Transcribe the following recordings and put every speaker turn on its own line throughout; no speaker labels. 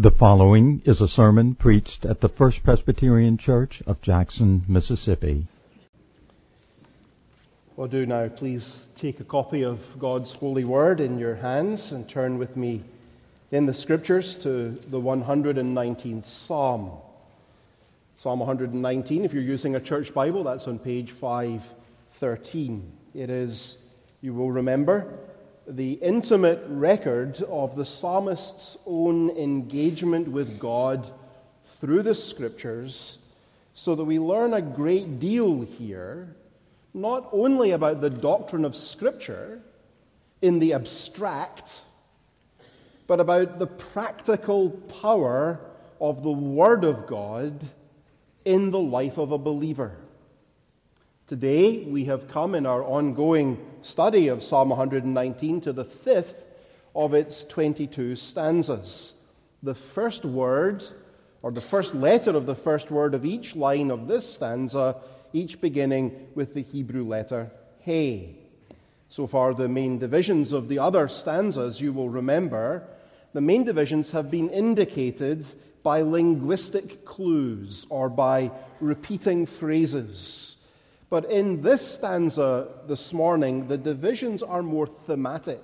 The following is a sermon preached at the First Presbyterian Church of Jackson, Mississippi.
Well, do now please take a copy of God's holy word in your hands and turn with me in the scriptures to the 119th Psalm. Psalm 119, if you're using a church Bible, that's on page 513. It is, you will remember, the intimate record of the psalmist's own engagement with God through the scriptures, so that we learn a great deal here, not only about the doctrine of Scripture in the abstract, but about the practical power of the Word of God in the life of a believer. Today, we have come in our ongoing study of Psalm 119 to the fifth of its 22 stanzas. The first word, or the first letter of the first word of each line of this stanza, each beginning with the Hebrew letter He. So far, the main divisions of the other stanzas, you will remember, the main divisions have been indicated by linguistic clues or by repeating phrases. But in this stanza this morning, the divisions are more thematic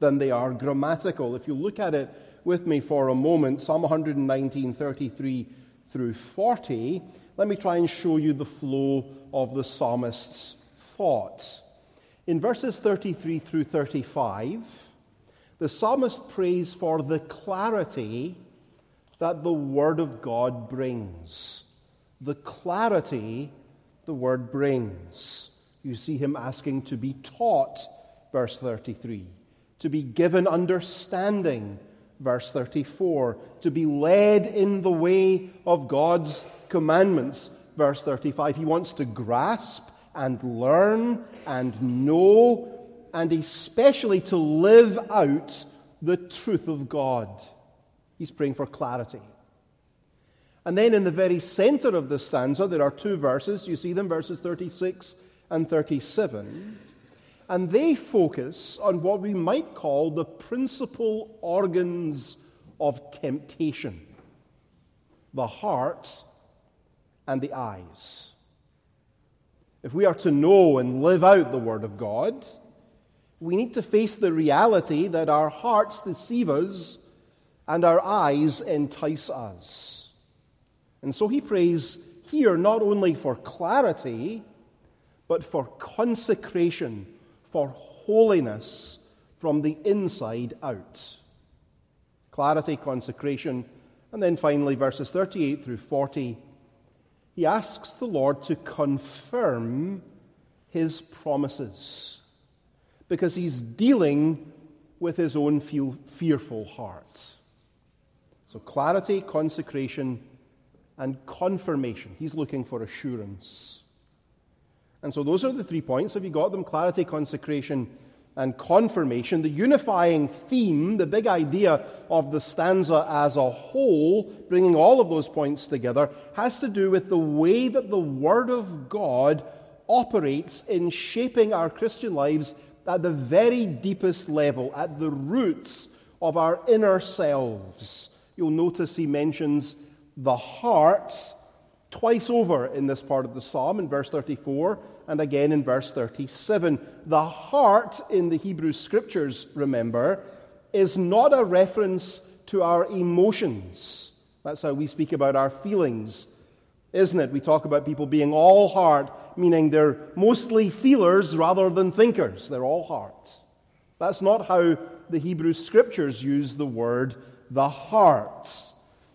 than they are grammatical. If you look at it with me for a moment, Psalm 119, 33 through 40, let me try and show you the flow of the psalmist's thoughts. In verses 33 through 35, the psalmist prays for the clarity that the Word of God brings. The clarity the word brings. You see him asking to be taught, verse 33, to be given understanding, verse 34, to be led in the way of God's commandments, verse 35. He wants to grasp and learn and know, and especially to live out the truth of God. He's praying for clarity. And then in the very center of the stanza, there are two verses. You see them, verses 36 and 37. And they focus on what we might call the principal organs of temptation the heart and the eyes. If we are to know and live out the Word of God, we need to face the reality that our hearts deceive us and our eyes entice us. And so he prays here not only for clarity, but for consecration, for holiness from the inside out. Clarity, consecration, and then finally, verses 38 through 40, he asks the Lord to confirm his promises because he's dealing with his own fearful heart. So, clarity, consecration, and confirmation. He's looking for assurance. And so those are the three points. Have you got them? Clarity, consecration, and confirmation. The unifying theme, the big idea of the stanza as a whole, bringing all of those points together, has to do with the way that the Word of God operates in shaping our Christian lives at the very deepest level, at the roots of our inner selves. You'll notice he mentions the heart twice over in this part of the psalm, in verse 34 and again in verse 37. The heart in the Hebrew scriptures, remember, is not a reference to our emotions. That's how we speak about our feelings, isn't it? We talk about people being all heart, meaning they're mostly feelers rather than thinkers. They're all hearts. That's not how the Hebrew scriptures use the word the heart.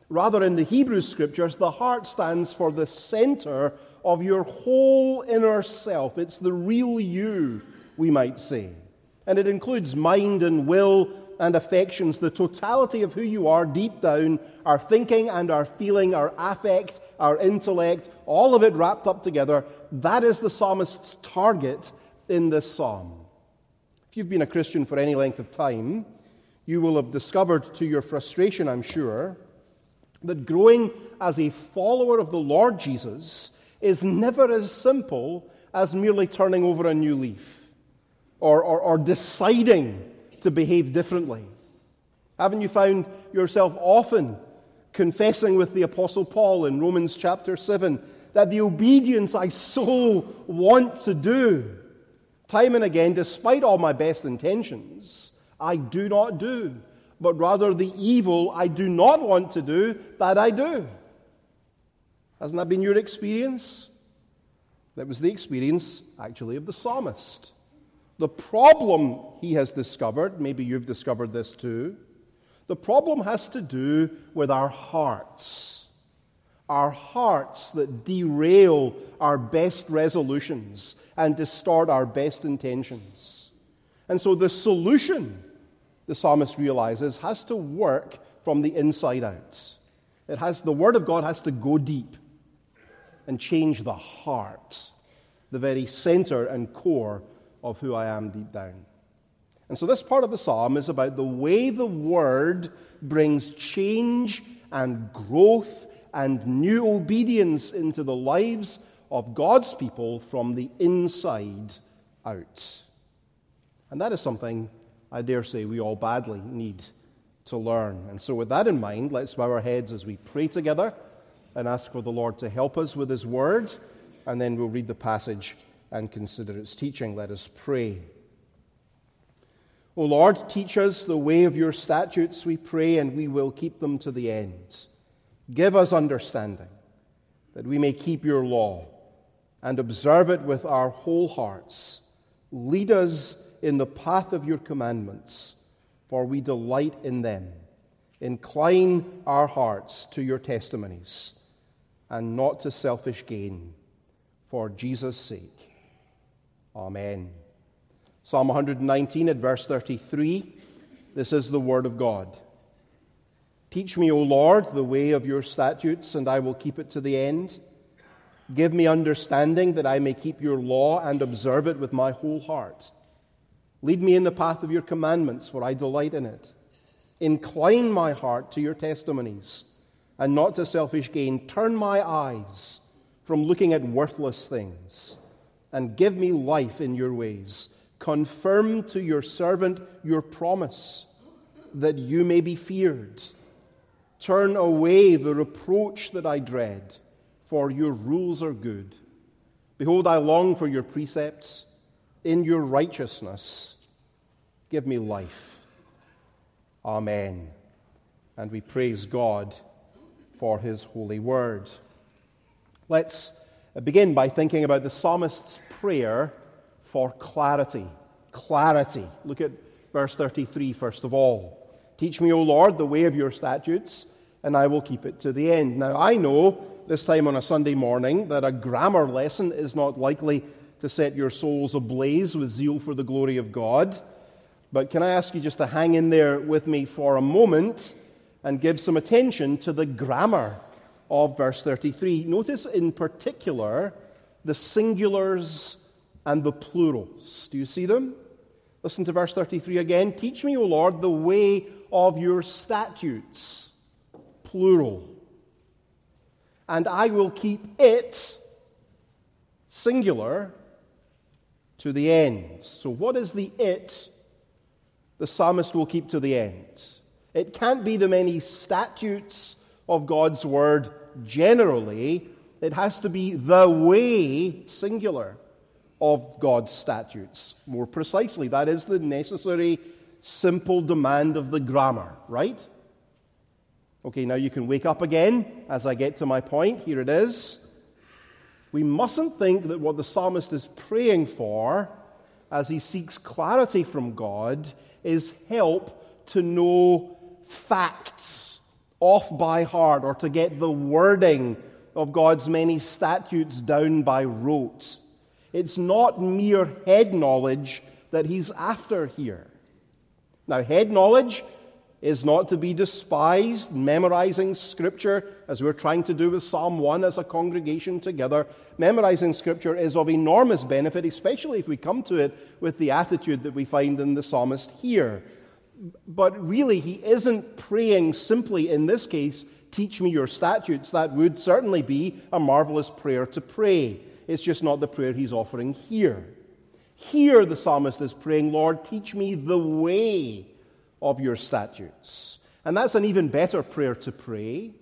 Rather, in the Hebrew scriptures, the heart stands for the center of your whole inner self. It's the real you, we might say. And it includes mind and will and affections, the totality of who you are deep down, our thinking and our feeling, our affect, our intellect, all of it wrapped up together. That is the psalmist's target in this psalm. If you've been a Christian for any length of time, you will have discovered to your frustration, I'm sure, that growing as a follower of the Lord Jesus is never as simple as merely turning over a new leaf or, or, or deciding to behave differently. Haven't you found yourself often confessing with the Apostle Paul in Romans chapter 7 that the obedience I so want to do, time and again, despite all my best intentions, I do not do, but rather the evil I do not want to do, that I do. Hasn't that been your experience? That was the experience, actually, of the psalmist. The problem he has discovered, maybe you've discovered this too, the problem has to do with our hearts. Our hearts that derail our best resolutions and distort our best intentions. And so the solution, the psalmist realizes, has to work from the inside out. It has, the Word of God has to go deep and change the heart, the very center and core of who I am deep down. And so, this part of the psalm is about the way the word brings change and growth and new obedience into the lives of God's people from the inside out. And that is something I dare say we all badly need to learn. And so, with that in mind, let's bow our heads as we pray together and ask for the Lord to help us with His word, and then we'll read the passage and consider its teaching. Let us pray. O Lord, teach us the way of your statutes, we pray, and we will keep them to the end. Give us understanding, that we may keep your law and observe it with our whole hearts. Lead us in the path of your commandments, for we delight in them. Incline our hearts to your testimonies and not to selfish gain, for Jesus' sake. Amen. Psalm 119 at verse 33. This is the word of God. Teach me, O Lord, the way of your statutes, and I will keep it to the end. Give me understanding that I may keep your law and observe it with my whole heart. Lead me in the path of your commandments, for I delight in it. Incline my heart to your testimonies and not to selfish gain. Turn my eyes from looking at worthless things and give me life in your ways. Confirm to your servant your promise that you may be feared. Turn away the reproach that I dread, for your rules are good. Behold, I long for your precepts. In your righteousness, give me life. Amen. And we praise God for his holy word. Let's begin by thinking about the psalmist's prayer for clarity. Clarity. Look at verse 33 first of all. Teach me, O Lord, the way of your statutes, and I will keep it to the end. Now, I know this time on a Sunday morning that a grammar lesson is not likely to set your souls ablaze with zeal for the glory of God. But can I ask you just to hang in there with me for a moment and give some attention to the grammar of verse 33? Notice in particular the singulars and the plurals. Do you see them? Listen to verse 33 again. Teach me, O Lord, the way of your statutes. Plural. And I will keep it, singular, to the end. So, what is the it the psalmist will keep to the end? It can't be the many statutes of God's word generally, it has to be the way, singular, of God's statutes. More precisely, that is the necessary, simple demand of the grammar, right? Okay, now you can wake up again as I get to my point. Here it is. We mustn't think that what the psalmist is praying for as he seeks clarity from God is help to know facts off by heart or to get the wording of God's many statutes down by rote. It's not mere head knowledge that he's after here. Now, head knowledge is not to be despised. Memorizing Scripture, as we're trying to do with Psalm 1 as a congregation together, memorizing Scripture is of enormous benefit, especially if we come to it with the attitude that we find in the psalmist here. But really, he isn't praying simply in this case, teach me your statutes. That would certainly be a marvelous prayer to pray. It's just not the prayer he's offering here. Here, the psalmist is praying, Lord, teach me the way of your statutes. And that's an even better prayer to pray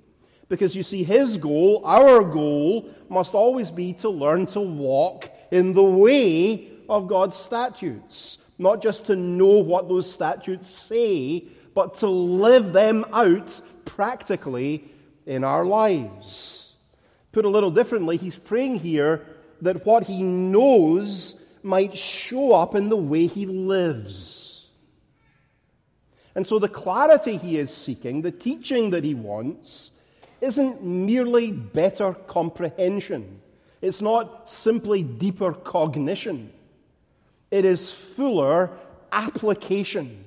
Because you see, his goal, our goal, must always be to learn to walk in the way of God's statutes. Not just to know what those statutes say, but to live them out practically in our lives. Put a little differently, he's praying here that what he knows might show up in the way he lives. And so the clarity he is seeking, the teaching that he wants, isn't merely better comprehension. It's not simply deeper cognition. It is fuller application.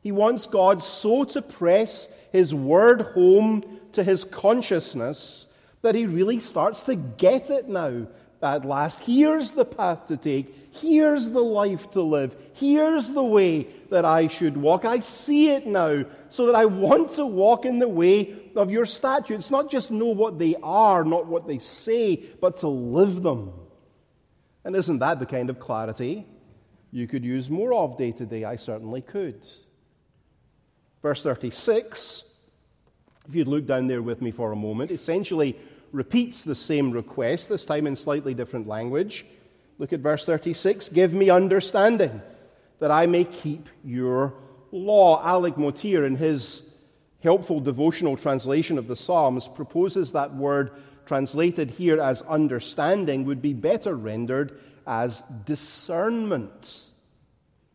He wants God so to press his word home to his consciousness that he really starts to get it now at last. Here's the path to take. Here's the life to live. Here's the way that I should walk. I see it now, so that I want to walk in the way of your statutes. Not just know what they are, not what they say, but to live them. And isn't that the kind of clarity you could use more of day to day? I certainly could. Verse 36, if you'd look down there with me for a moment, essentially repeats the same request, this time in slightly different language. Look at verse 36 Give me understanding that I may keep your law. Alec Motyer, in his helpful devotional translation of the Psalms, proposes that word translated here as understanding would be better rendered as discernment.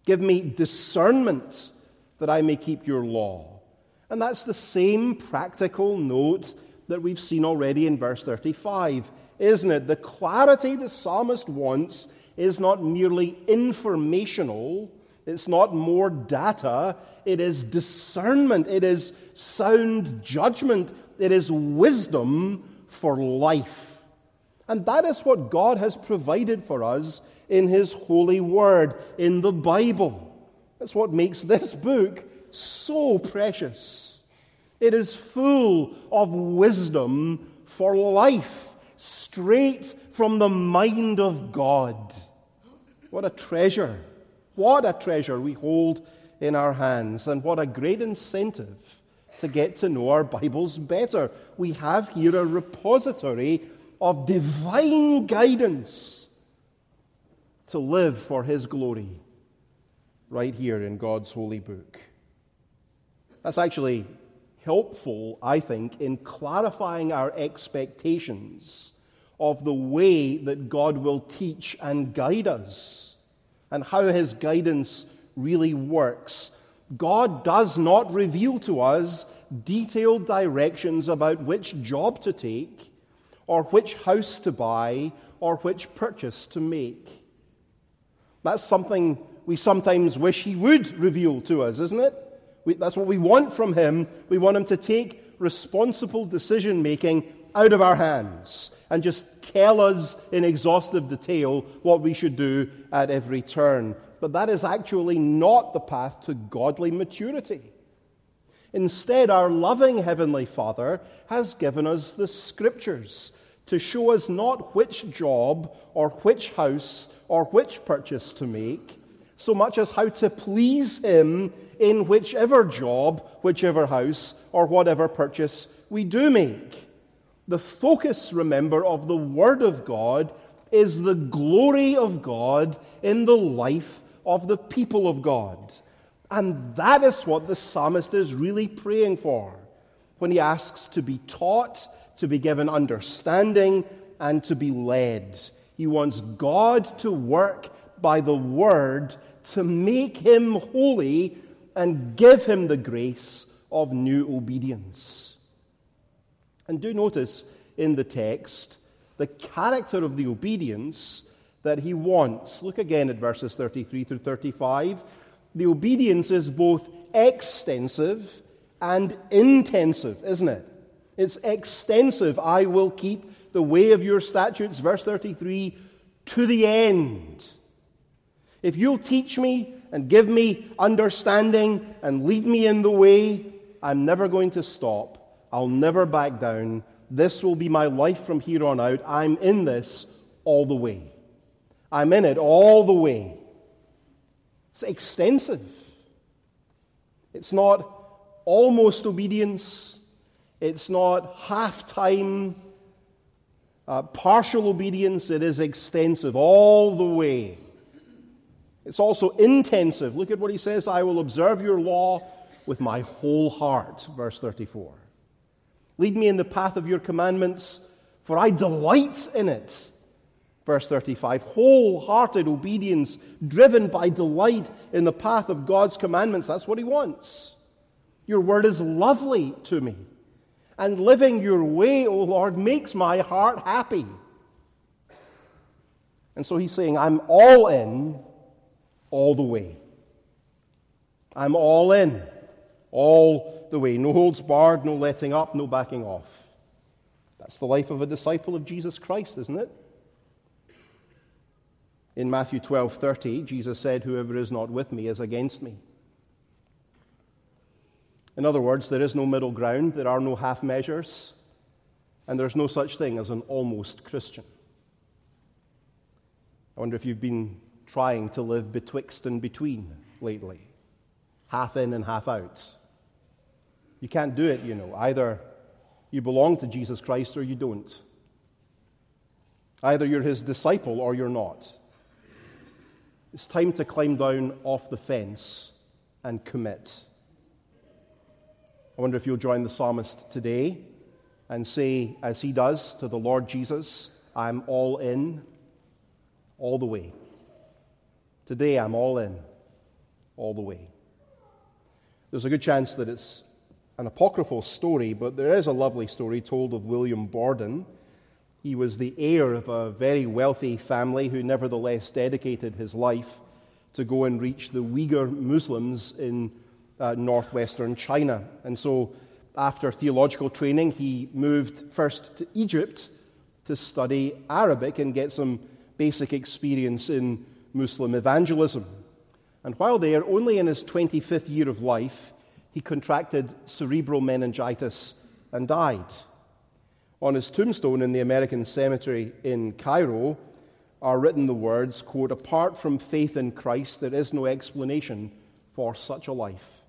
Give me discernment that I may keep your law. And that's the same practical note that we've seen already in verse 35, isn't it? The clarity the psalmist wants is not merely informational, it's not more data, it is discernment, it is sound judgment, it is wisdom for life. And that is what God has provided for us in His holy word, in the Bible. That's what makes this book so precious. It is full of wisdom for life, straight from the mind of God. What a treasure! What a treasure we hold in our hands, and what a great incentive to get to know our Bibles better. We have here a repository of divine guidance to live for His glory right here in God's holy book. That's actually helpful, I think, in clarifying our expectations of the way that God will teach and guide us and how his guidance really works. God does not reveal to us detailed directions about which job to take, or which house to buy, or which purchase to make. That's something we sometimes wish He would reveal to us, isn't it? We, that's what we want from Him. We want Him to take responsible decision making out of our hands and just tell us in exhaustive detail what we should do at every turn. But that is actually not the path to godly maturity. Instead, our loving Heavenly Father has given us the Scriptures to show us not which job or which house or which purchase to make, so much as how to please Him in whichever job, whichever house, or whatever purchase we do make. The focus, remember, of the Word of God is the glory of God in the life of the people of God. And that is what the psalmist is really praying for when he asks to be taught, to be given understanding, and to be led. He wants God to work by the Word to make him holy and give him the grace of new obedience. And do notice in the text the character of the obedience that he wants. Look again at verses 33 through 35. The obedience is both extensive and intensive, isn't it? It's extensive. I will keep the way of your statutes, verse 33, to the end. If you'll teach me and give me understanding and lead me in the way, I'm never going to stop. I'll never back down. This will be my life from here on out. I'm in this all the way. I'm in it all the way. It's extensive. It's not almost obedience, It's not half time, uh, partial obedience, it is extensive all the way. It's also intensive. Look at what he says I will observe your law with my whole heart, verse 34. Lead me in the path of your commandments, for I delight in it. Verse 35 wholehearted obedience, driven by delight in the path of God's commandments. That's what he wants. Your word is lovely to me. And living your way, O Lord, makes my heart happy. And so he's saying, I'm all in all the way. I'm all in all the way. No holds barred, no letting up, no backing off. That's the life of a disciple of Jesus Christ, isn't it? In Matthew 12:30, Jesus said, "Whoever is not with me is against me." In other words, there is no middle ground, there are no half measures, and there's no such thing as an almost Christian. I wonder if you've been trying to live betwixt and between lately, half in and half out. You can't do it, you know. Either you belong to Jesus Christ or you don't. Either you're his disciple or you're not. It's time to climb down off the fence and commit. I wonder if you'll join the psalmist today and say, as he does to the Lord Jesus, I'm all in, all the way. Today I'm all in, all the way. There's a good chance that it's an apocryphal story, but there is a lovely story told of William Borden. He was the heir of a very wealthy family who nevertheless dedicated his life to go and reach the Uyghur Muslims in uh, northwestern China. And so, after theological training, he moved first to Egypt to study Arabic and get some basic experience in Muslim evangelism. And while there, only in his 25th year of life, he contracted cerebral meningitis and died. On his tombstone in the American cemetery in Cairo are written the words, quote, apart from faith in Christ, there is no explanation for such a life.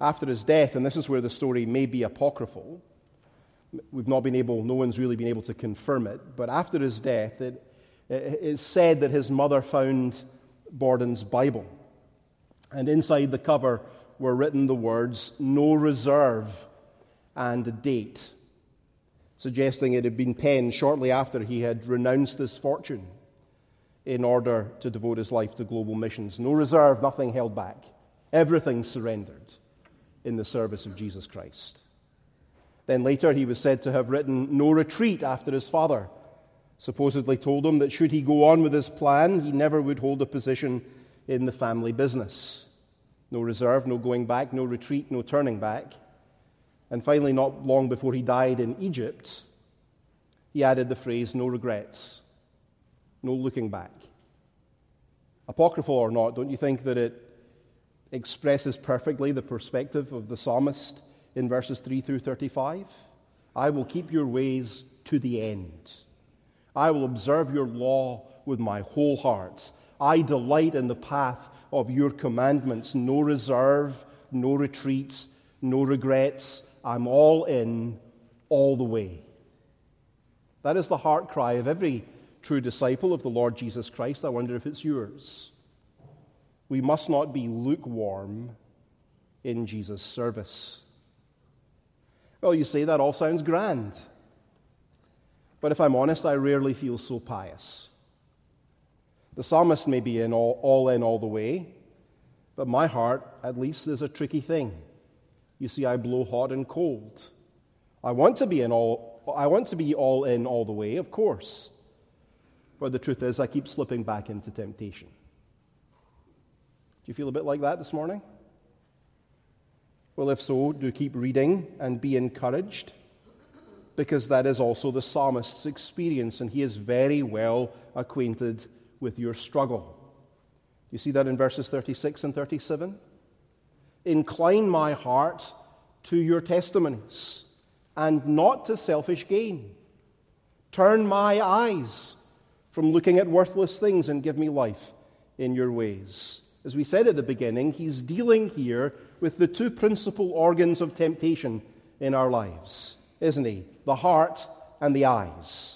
After his death, and this is where the story may be apocryphal, we've not been able, no one's really been able to confirm it, but after his death, it, it is said that his mother found Borden's Bible. And inside the cover were written the words, no reserve, and a date, suggesting it had been penned shortly after he had renounced his fortune in order to devote his life to global missions. No reserve, nothing held back, everything surrendered in the service of Jesus Christ. Then later, he was said to have written no retreat after his father supposedly told him that should he go on with his plan, he never would hold a position in the family business. No reserve, no going back, no retreat, no turning back. And finally, not long before he died in Egypt, he added the phrase, no regrets, no looking back. Apocryphal or not, don't you think that it expresses perfectly the perspective of the psalmist in verses 3 through 35. I will keep your ways to the end. I will observe your law with my whole heart. I delight in the path of your commandments. No reserve, no retreats, no regrets. I'm all in all the way. That is the heart cry of every true disciple of the Lord Jesus Christ. I wonder if it's yours. We must not be lukewarm in Jesus' service. Well, you say that all sounds grand. But if I'm honest, I rarely feel so pious. The psalmist may be in all, all in all the way, but my heart, at least, is a tricky thing. You see, I blow hot and cold. I want to be in all, I want to be all in all the way, of course. But the truth is, I keep slipping back into temptation. Do you feel a bit like that this morning? Well, if so, do keep reading and be encouraged, because that is also the psalmist's experience, and he is very well acquainted with your struggle. You see that in verses 36 and 37? Incline my heart to your testimonies, and not to selfish gain. Turn my eyes from looking at worthless things and give me life in your ways. As we said at the beginning, he's dealing here with the two principal organs of temptation in our lives, isn't he? The heart and the eyes.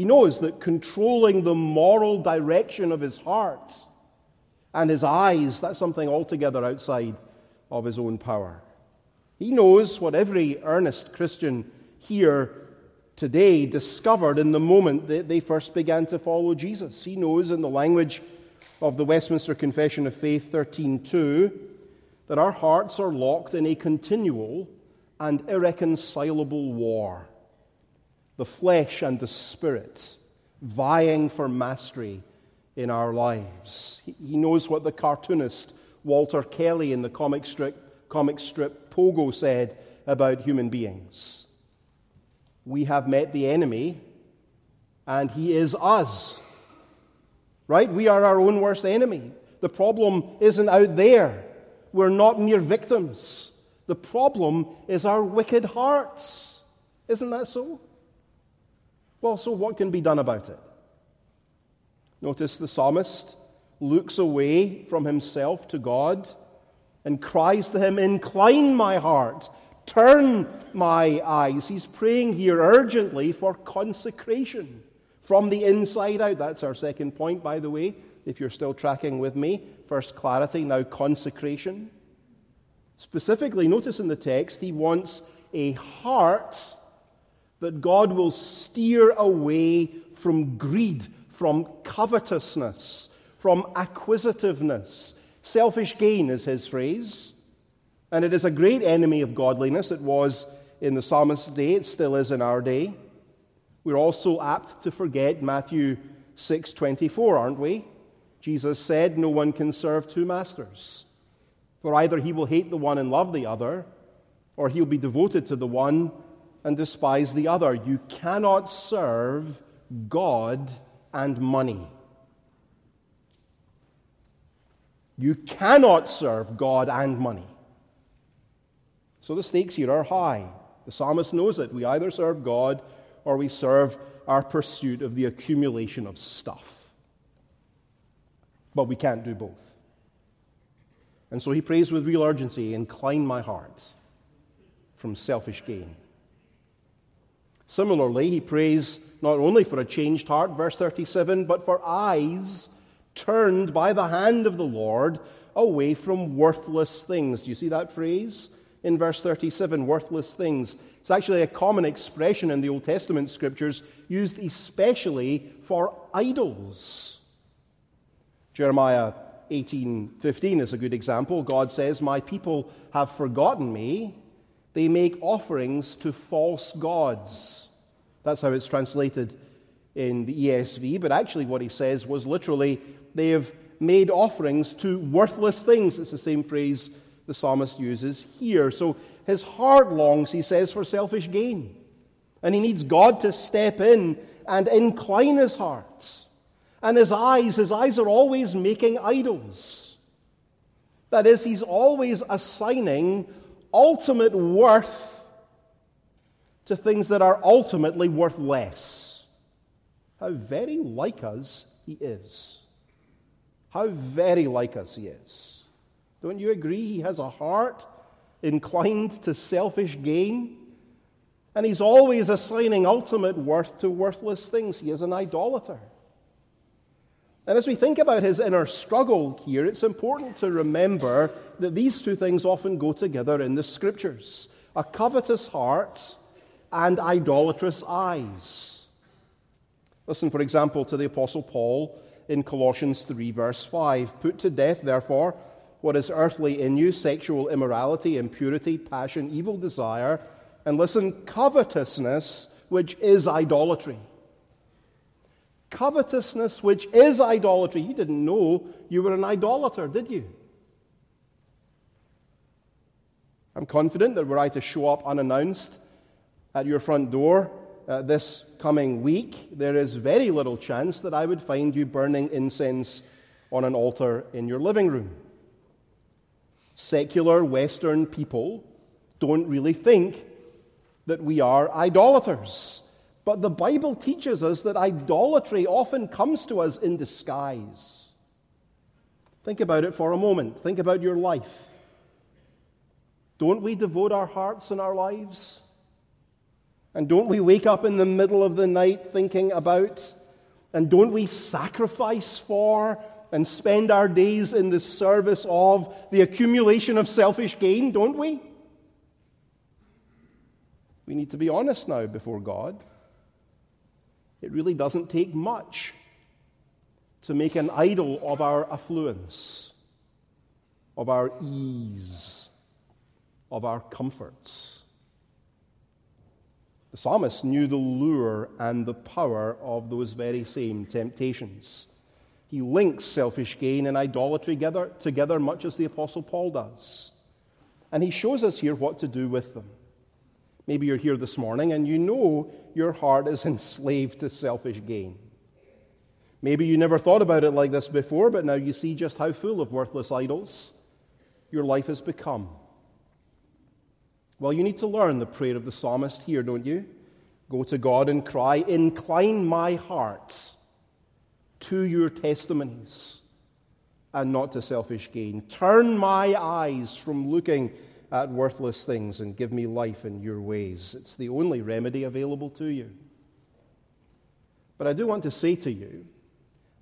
He knows that controlling the moral direction of his heart and his eyes, that's something altogether outside of his own power. He knows what every earnest Christian here today discovered in the moment that they first began to follow Jesus. He knows in the language of the Westminster Confession of Faith 13:2 that our hearts are locked in a continual and irreconcilable war. The flesh and the spirit vying for mastery in our lives. He knows what the cartoonist Walter Kelly in the comic strip, comic strip Pogo said about human beings. We have met the enemy, and he is us. Right? We are our own worst enemy. The problem isn't out there. We're not mere victims. The problem is our wicked hearts. Isn't that so? Well, so what can be done about it? Notice the psalmist looks away from himself to God and cries to him, Incline my heart, turn my eyes. He's praying here urgently for consecration from the inside out. That's our second point, by the way, if you're still tracking with me. First, clarity, now, consecration. Specifically, notice in the text, he wants a heart that God will steer away from greed, from covetousness, from acquisitiveness. Selfish gain is his phrase. And it is a great enemy of godliness. It was in the psalmist's day, it still is in our day. We're also apt to forget Matthew 6:24, aren't we? Jesus said, "No one can serve two masters, for either he will hate the one and love the other, or he'll be devoted to the one and despise the other. You cannot serve God and money." You cannot serve God and money. So the stakes here are high. The psalmist knows it. We either serve God or we serve our pursuit of the accumulation of stuff. But we can't do both. And so he prays with real urgency Incline my heart from selfish gain. Similarly, he prays not only for a changed heart, verse 37, but for eyes turned by the hand of the Lord away from worthless things. Do you see that phrase in verse 37? Worthless things. It's actually a common expression in the Old Testament scriptures used especially for idols. Jeremiah 18:15 is a good example. God says, "My people have forgotten me. They make offerings to false gods." That's how it's translated in the ESV, but actually what he says was literally they have made offerings to worthless things. It's the same phrase the psalmist uses here. So his heart longs, he says, for selfish gain. And he needs God to step in and incline his heart. And his eyes, his eyes are always making idols. That is, he's always assigning ultimate worth to things that are ultimately worth less. How very like us he is. How very like us he is. Don't you agree? He has a heart inclined to selfish gain. And he's always assigning ultimate worth to worthless things. He is an idolater. And as we think about his inner struggle here, it's important to remember that these two things often go together in the scriptures a covetous heart and idolatrous eyes. Listen, for example, to the Apostle Paul in Colossians 3, verse 5. Put to death, therefore, what is earthly in you sexual immorality, impurity, passion, evil desire, and listen, covetousness, which is idolatry. Covetousness, which is idolatry. You didn't know you were an idolater, did you? I'm confident that were I to show up unannounced at your front door uh, this coming week, there is very little chance that I would find you burning incense on an altar in your living room. Secular Western people don't really think that we are idolaters. But the Bible teaches us that idolatry often comes to us in disguise. Think about it for a moment. Think about your life. Don't we devote our hearts and our lives? And don't we wake up in the middle of the night thinking about, and don't we sacrifice for and spend our days in the service of the accumulation of selfish gain, don't we? We need to be honest now before God. It really doesn't take much to make an idol of our affluence, of our ease, of our comforts. The psalmist knew the lure and the power of those very same temptations. He links selfish gain and idolatry together, together much as the Apostle Paul does. And he shows us here what to do with them. Maybe you're here this morning and you know your heart is enslaved to selfish gain. Maybe you never thought about it like this before, but now you see just how full of worthless idols your life has become. Well, you need to learn the prayer of the psalmist here, don't you? Go to God and cry, Incline my heart to your testimonies and not to selfish gain. Turn my eyes from looking at worthless things and give me life in your ways. It's the only remedy available to you. But I do want to say to you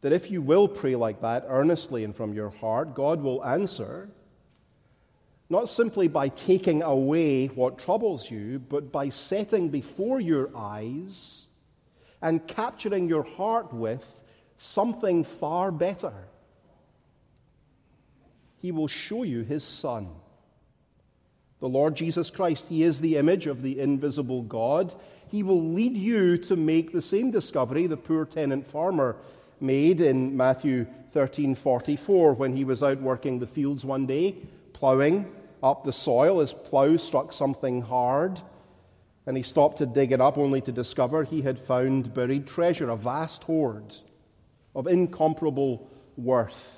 that if you will pray like that earnestly and from your heart, God will answer not simply by taking away what troubles you, but by setting before your eyes and capturing your heart with something far better. He will show you his Son. The Lord Jesus Christ, He is the image of the invisible God. He will lead you to make the same discovery the poor tenant farmer made in Matthew 13:44 when he was out working the fields one day, plowing up the soil. His plow struck something hard, and he stopped to dig it up, only to discover he had found buried treasure, a vast hoard of incomparable worth.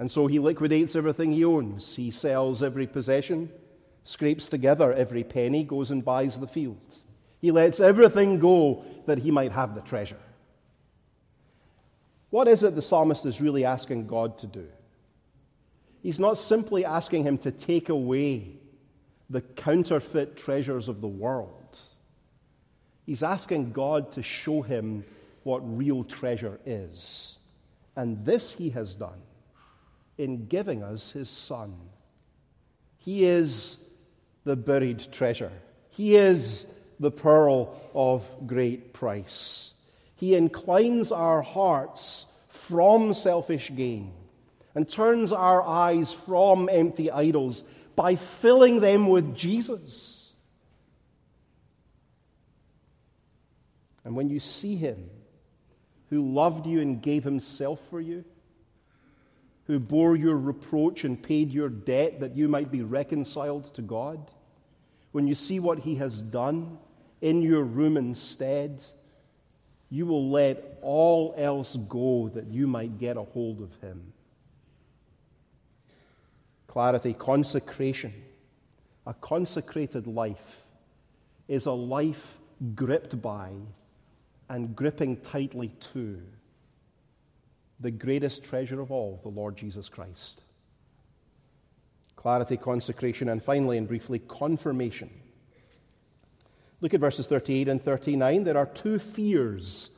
And so he liquidates everything he owns. He sells every possession, scrapes together every penny, goes and buys the field. He lets everything go that he might have the treasure. What is it the psalmist is really asking God to do? He's not simply asking him to take away the counterfeit treasures of the world. He's asking God to show him what real treasure is. And this he has done in giving us his Son. He is the buried treasure, he is the pearl of great price. He inclines our hearts from selfish gain and turns our eyes from empty idols by filling them with Jesus. And when you see him, who loved you and gave himself for you, who bore your reproach and paid your debt that you might be reconciled to God, when you see what he has done in your room instead, you will let all else go that you might get a hold of him. Clarity, consecration. A consecrated life is a life gripped by and gripping tightly to the greatest treasure of all, the Lord Jesus Christ. Clarity, consecration, and finally and briefly, confirmation. Look at verses 38 and 39. There are two fears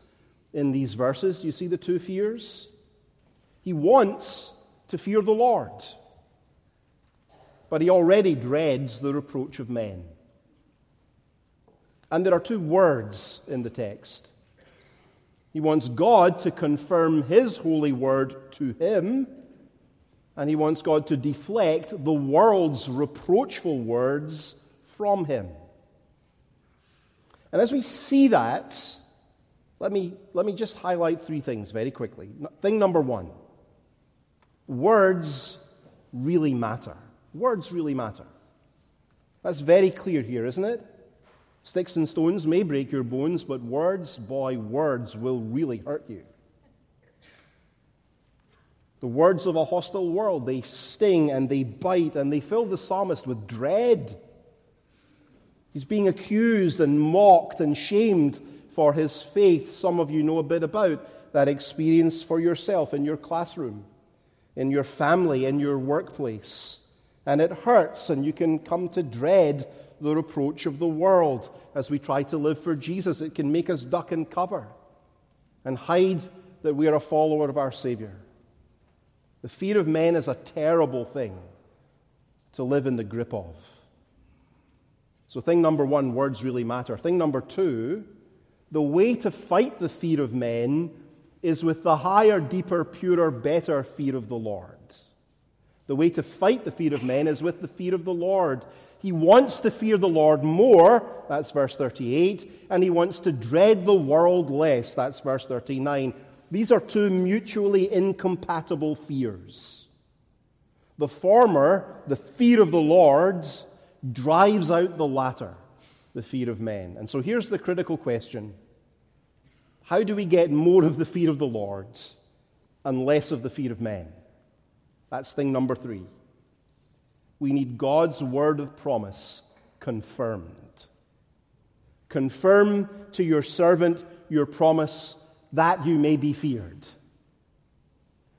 in these verses. Do You see the two fears? He wants to fear the Lord, but he already dreads the reproach of men. And there are two words in the text. He wants God to confirm his holy word to him, and he wants God to deflect the world's reproachful words from him. And as we see that, let me, let me just highlight three things very quickly. Thing number one words really matter. Words really matter. That's very clear here, isn't it? Sticks and stones may break your bones, but words, boy, words will really hurt you. The words of a hostile world, they sting and they bite and they fill the psalmist with dread. He's being accused and mocked and shamed for his faith. Some of you know a bit about that experience for yourself in your classroom, in your family, in your workplace. And it hurts, and you can come to dread the reproach of the world as we try to live for Jesus. It can make us duck and cover and hide that we are a follower of our Savior. The fear of men is a terrible thing to live in the grip of. So, thing number one, words really matter. Thing number two, the way to fight the fear of men is with the higher, deeper, purer, better fear of the Lord. The way to fight the fear of men is with the fear of the Lord. He wants to fear the Lord more, that's verse 38, and he wants to dread the world less, that's verse 39. These are two mutually incompatible fears. The former, the fear of the Lord, drives out the latter, the fear of men. And so here's the critical question How do we get more of the fear of the Lord and less of the fear of men? That's thing number three. We need God's word of promise confirmed. Confirm to your servant your promise that you may be feared.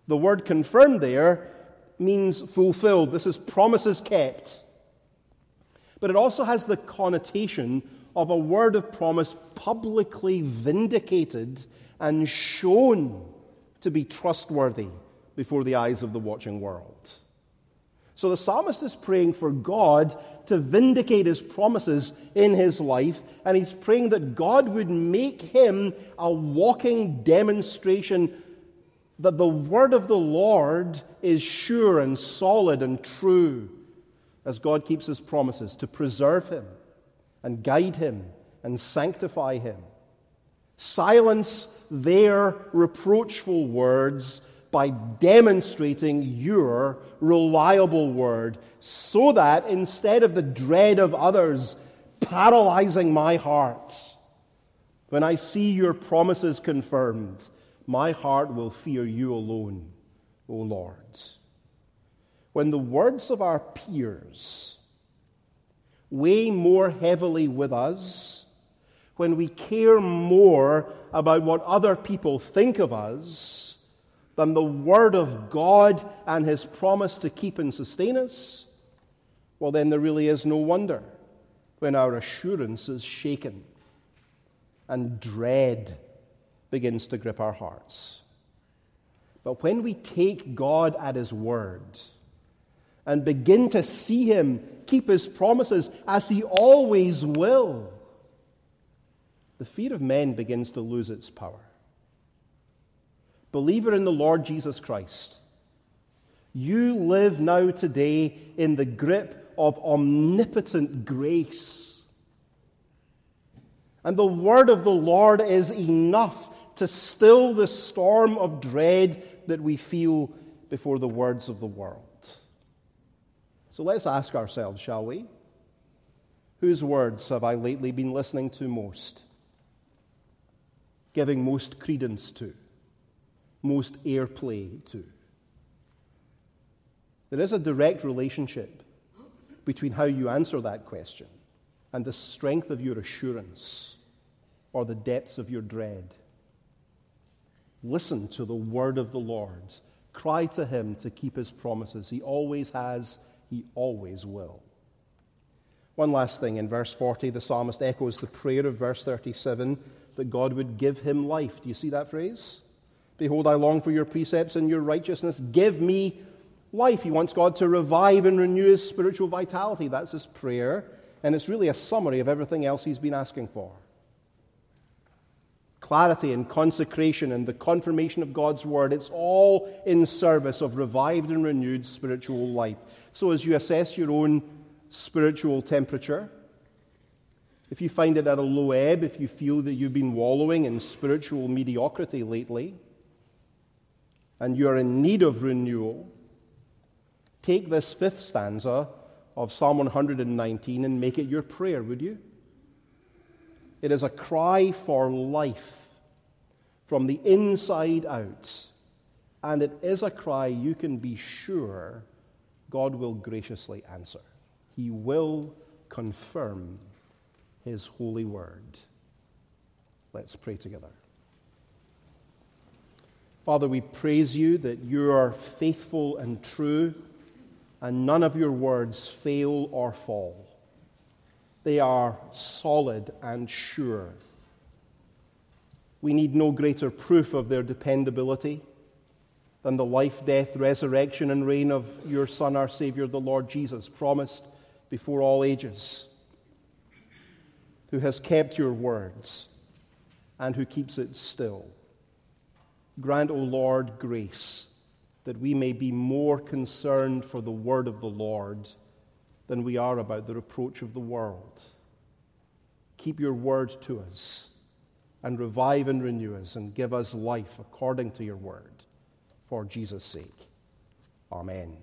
The word confirmed there means fulfilled. This is promises kept. But it also has the connotation of a word of promise publicly vindicated and shown to be trustworthy before the eyes of the watching world. So the psalmist is praying for God to vindicate his promises in his life, and he's praying that God would make him a walking demonstration that the word of the Lord is sure and solid and true, as God keeps his promises to preserve him and guide him and sanctify him. Silence their reproachful words by demonstrating your reliable word, so that instead of the dread of others paralyzing my heart, when I see your promises confirmed, my heart will fear you alone, O Lord. When the words of our peers weigh more heavily with us, when we care more about what other people think of us, than the Word of God and His promise to keep and sustain us, well, then there really is no wonder when our assurance is shaken and dread begins to grip our hearts. But when we take God at His word and begin to see Him keep His promises as He always will, the fear of men begins to lose its power believer in the Lord Jesus Christ, you live now today in the grip of omnipotent grace. And the word of the Lord is enough to still the storm of dread that we feel before the words of the world. So let's ask ourselves, shall we? Whose words have I lately been listening to most, giving most credence to? Most airplay to? There is a direct relationship between how you answer that question and the strength of your assurance or the depths of your dread. Listen to the word of the Lord. Cry to him to keep his promises. He always has, he always will. One last thing in verse 40, the psalmist echoes the prayer of verse 37 that God would give him life. Do you see that phrase? Behold, I long for your precepts and your righteousness. Give me life. He wants God to revive and renew his spiritual vitality. That's his prayer. And it's really a summary of everything else he's been asking for clarity and consecration and the confirmation of God's word. It's all in service of revived and renewed spiritual life. So, as you assess your own spiritual temperature, if you find it at a low ebb, if you feel that you've been wallowing in spiritual mediocrity lately, and you're in need of renewal, take this fifth stanza of Psalm 119 and make it your prayer, would you? It is a cry for life from the inside out. And it is a cry you can be sure God will graciously answer. He will confirm His holy word. Let's pray together. Father, we praise you that you are faithful and true and none of your words fail or fall. They are solid and sure. We need no greater proof of their dependability than the life, death, resurrection, and reign of your Son, our Savior, the Lord Jesus, promised before all ages, who has kept your words and who keeps it still. Grant, O Lord, grace that we may be more concerned for the word of the Lord than we are about the reproach of the world. Keep your word to us and revive and renew us and give us life according to your word for Jesus' sake. Amen.